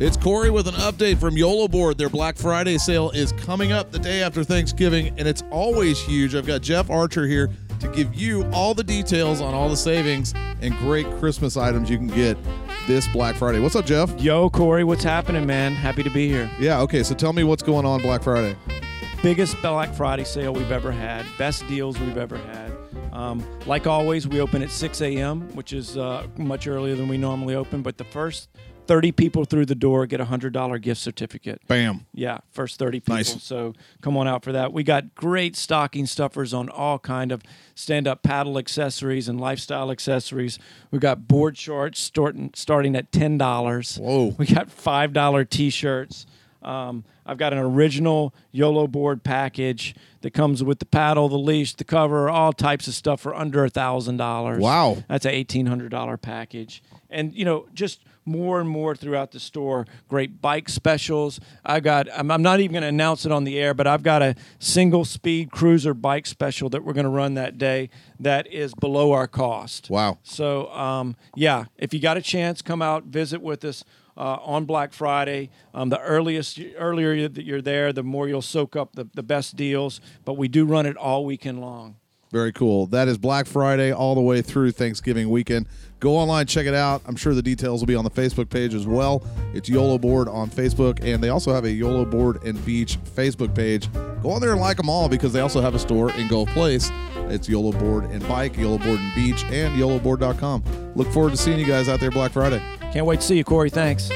It's Corey with an update from YOLO Board. Their Black Friday sale is coming up the day after Thanksgiving, and it's always huge. I've got Jeff Archer here to give you all the details on all the savings and great Christmas items you can get this Black Friday. What's up, Jeff? Yo, Corey, what's happening, man? Happy to be here. Yeah, okay, so tell me what's going on Black Friday. Biggest Black Friday sale we've ever had, best deals we've ever had. Um, like always, we open at 6 a.m., which is uh, much earlier than we normally open, but the first 30 people through the door get a $100 gift certificate. Bam. Yeah, first 30 people. Nice. So come on out for that. We got great stocking stuffers on all kind of stand-up paddle accessories and lifestyle accessories. We got board shorts starting starting at $10. Whoa. We got $5 t-shirts. Um, I've got an original YOLO board package that comes with the paddle, the leash, the cover, all types of stuff for under a thousand dollars. Wow. That's an eighteen hundred dollar package. And you know, just more and more throughout the store. Great bike specials. I got. I'm, I'm not even going to announce it on the air, but I've got a single speed cruiser bike special that we're going to run that day. That is below our cost. Wow. So um, yeah, if you got a chance, come out visit with us. Uh, on Black Friday, um, the earliest earlier that you're there, the more you'll soak up the, the best deals. But we do run it all weekend long. Very cool. That is Black Friday all the way through Thanksgiving weekend. Go online, check it out. I'm sure the details will be on the Facebook page as well. It's YOLO Board on Facebook, and they also have a YOLO Board and Beach Facebook page. Go on there and like them all because they also have a store in Gulf Place. It's YOLO Board and Bike, YOLO Board and Beach, and YOLOBoard.com. Look forward to seeing you guys out there Black Friday. Can't wait to see you, Corey. Thanks.